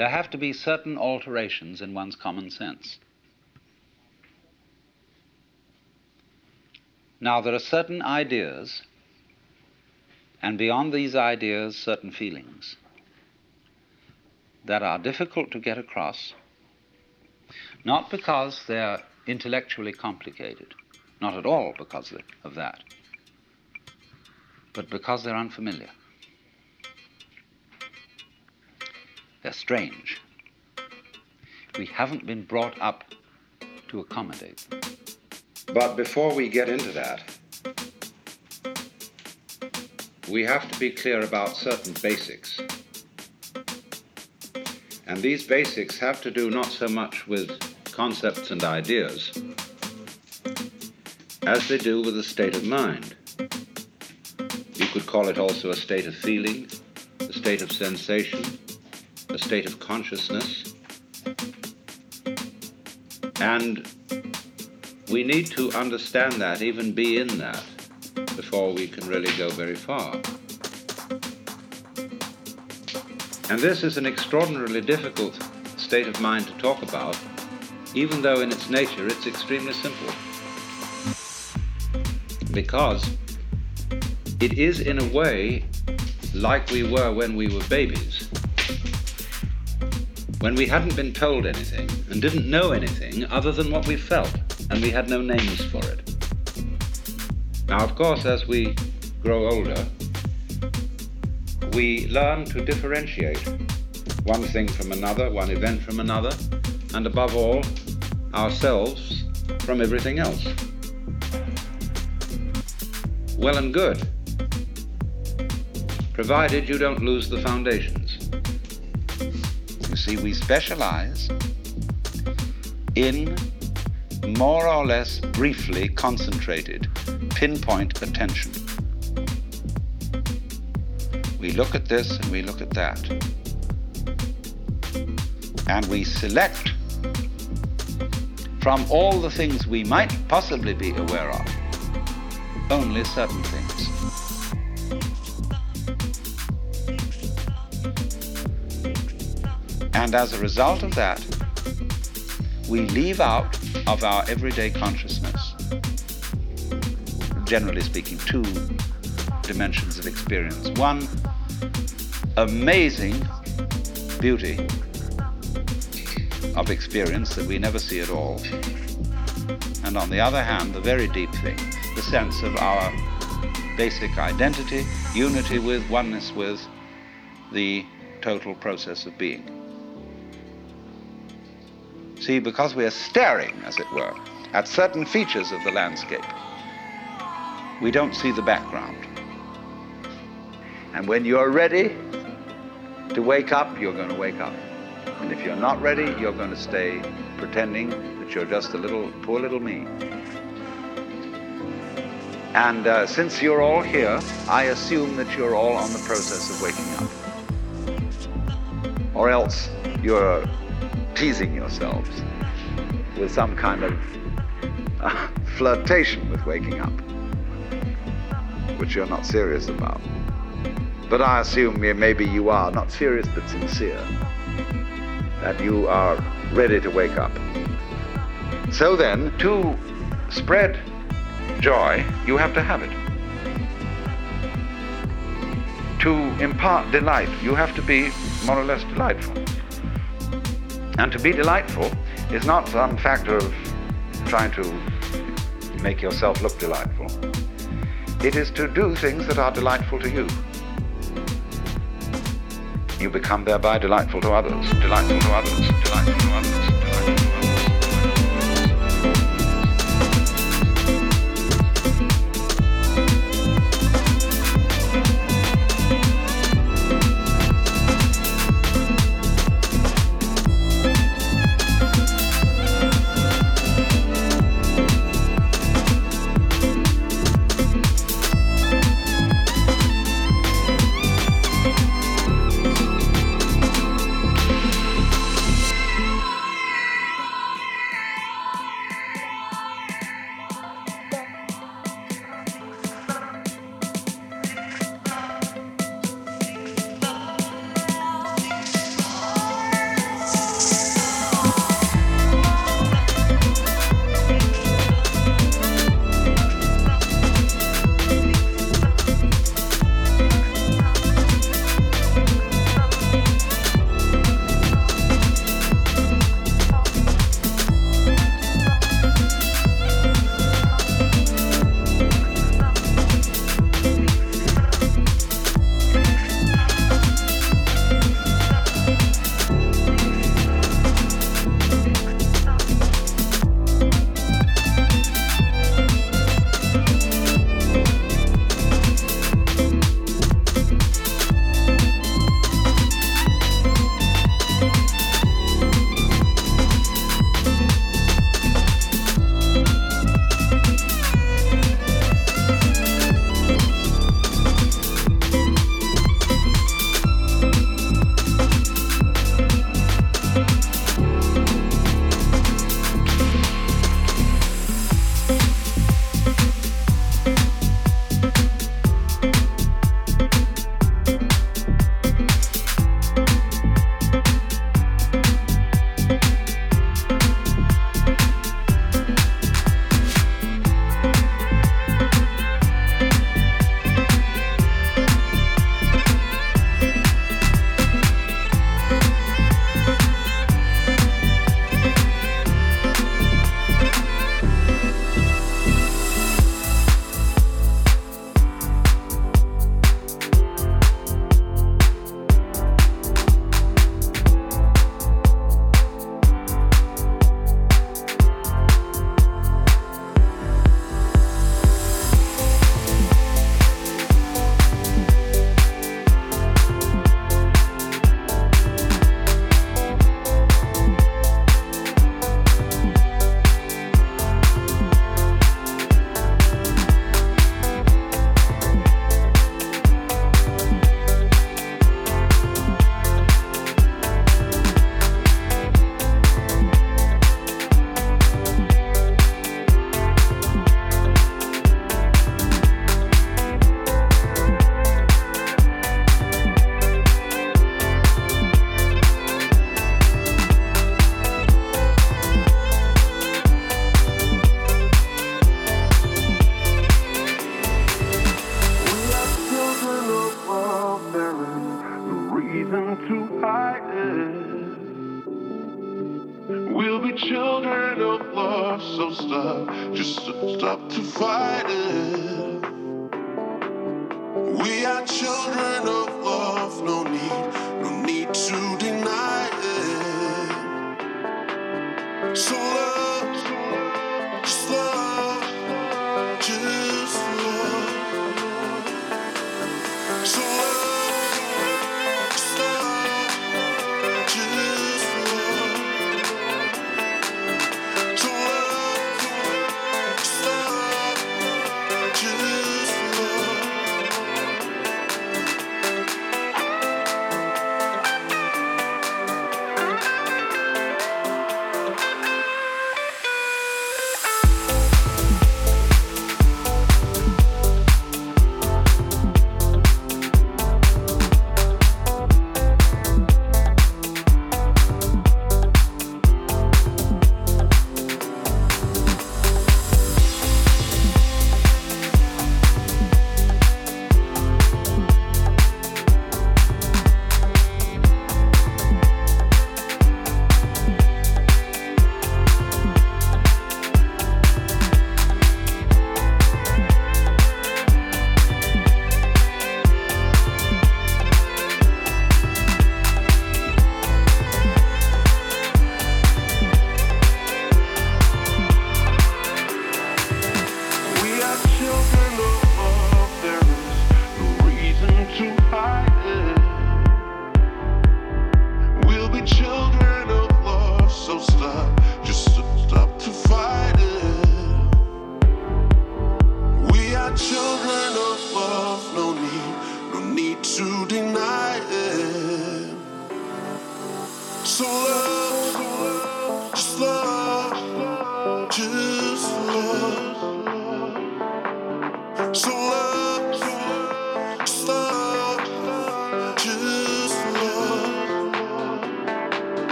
there have to be certain alterations in one's common sense. Now, there are certain ideas, and beyond these ideas, certain feelings that are difficult to get across, not because they're intellectually complicated, not at all because of that, but because they're unfamiliar. They're strange. We haven't been brought up to accommodate them. But before we get into that, we have to be clear about certain basics. And these basics have to do not so much with concepts and ideas as they do with a state of mind. You could call it also a state of feeling, a state of sensation, a state of consciousness. And we need to understand that, even be in that, before we can really go very far. And this is an extraordinarily difficult state of mind to talk about, even though in its nature it's extremely simple. Because it is, in a way, like we were when we were babies when we hadn't been told anything and didn't know anything other than what we felt, and we had no names for it. Now, of course, as we grow older, we learn to differentiate one thing from another, one event from another, and above all, ourselves from everything else. Well and good, provided you don't lose the foundations see, we specialize in more or less briefly concentrated pinpoint attention. We look at this and we look at that. And we select from all the things we might possibly be aware of only certain things. And as a result of that, we leave out of our everyday consciousness, generally speaking, two dimensions of experience. One, amazing beauty of experience that we never see at all. And on the other hand, the very deep thing, the sense of our basic identity, unity with, oneness with the total process of being. See, because we are staring, as it were, at certain features of the landscape, we don't see the background. And when you're ready to wake up, you're going to wake up. And if you're not ready, you're going to stay pretending that you're just a little, poor little me. And uh, since you're all here, I assume that you're all on the process of waking up. Or else you're teasing yourselves with some kind of uh, flirtation with waking up, which you're not serious about. But I assume maybe you are, not serious but sincere, that you are ready to wake up. So then, to spread joy, you have to have it. To impart delight, you have to be more or less delightful. And to be delightful is not some factor of trying to make yourself look delightful. It is to do things that are delightful to you. You become thereby delightful to others, delightful to others, delightful to others.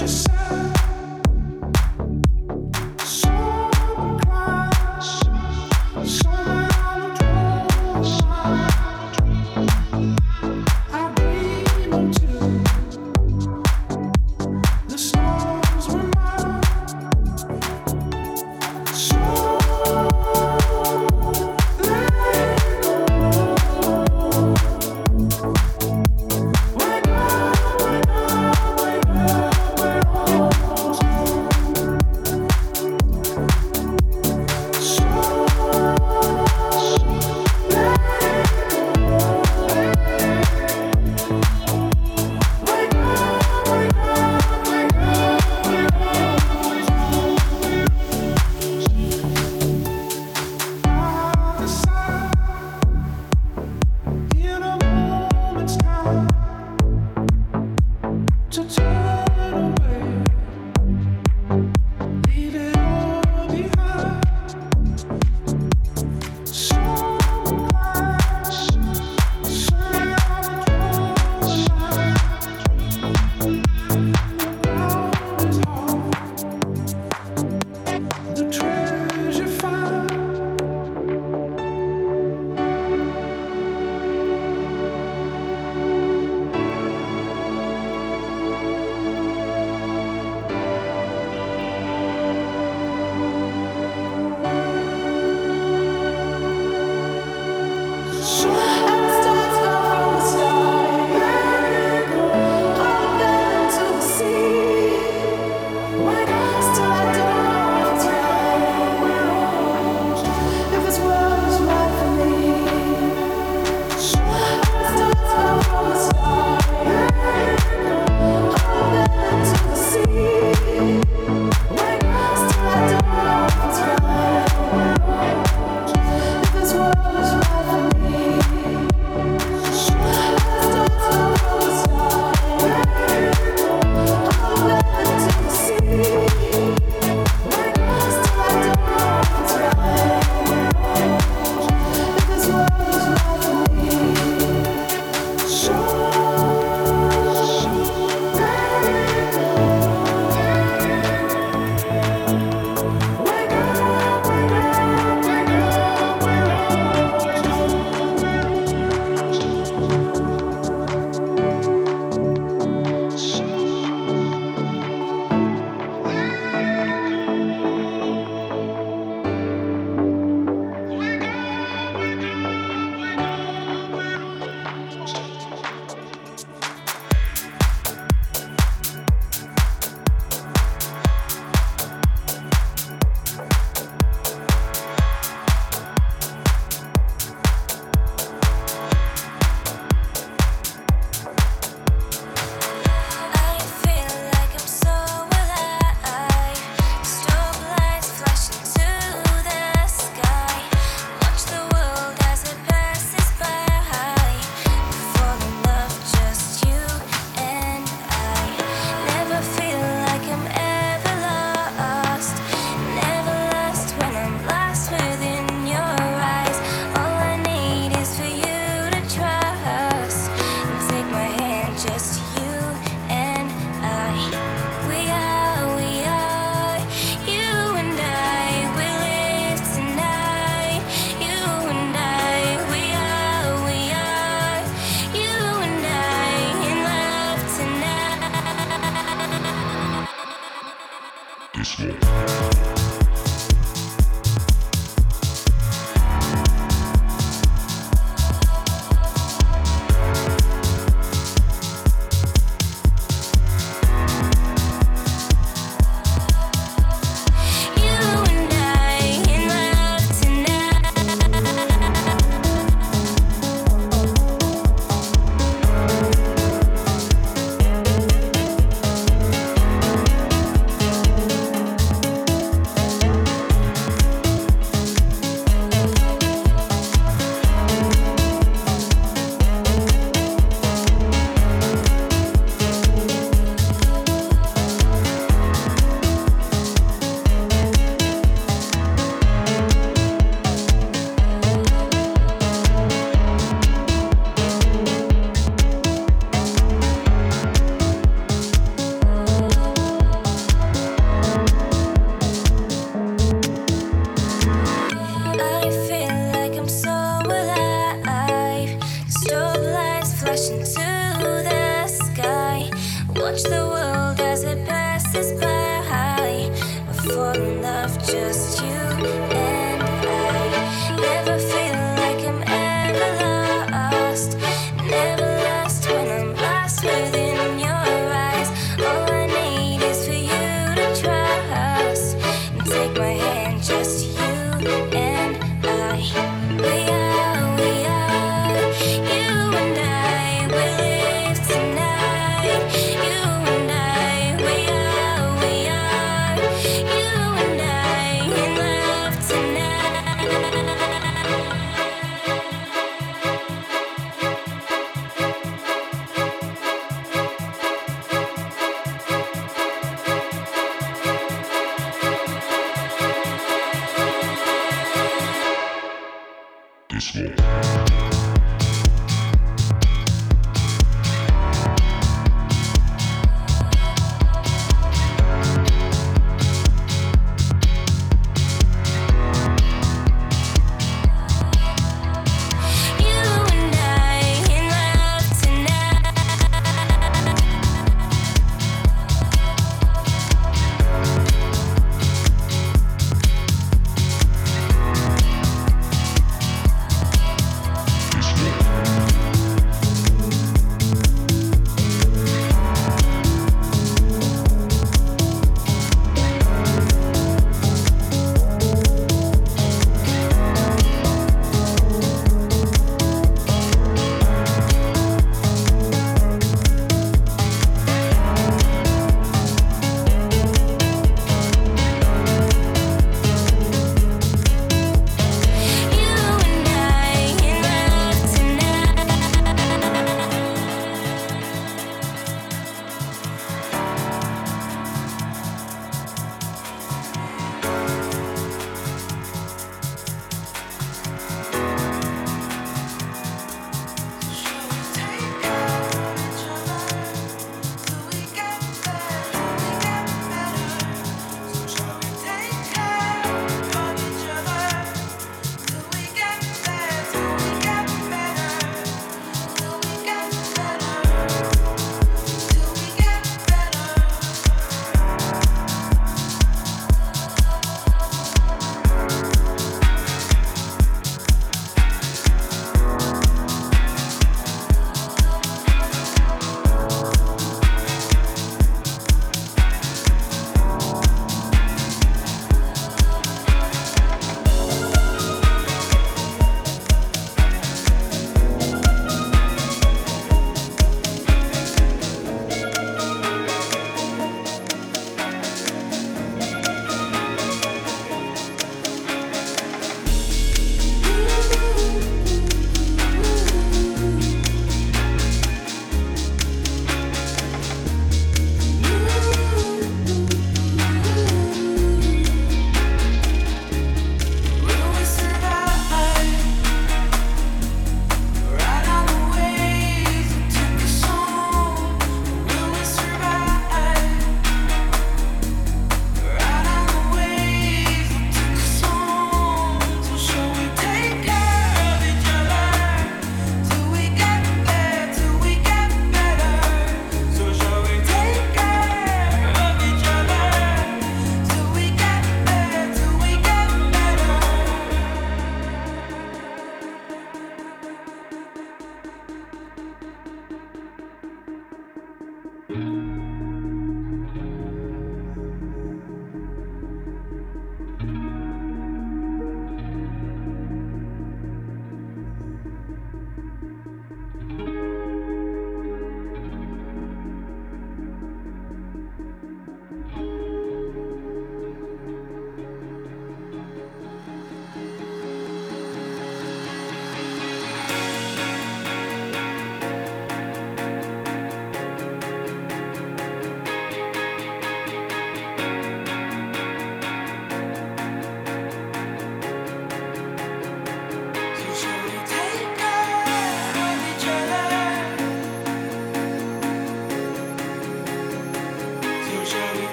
yourself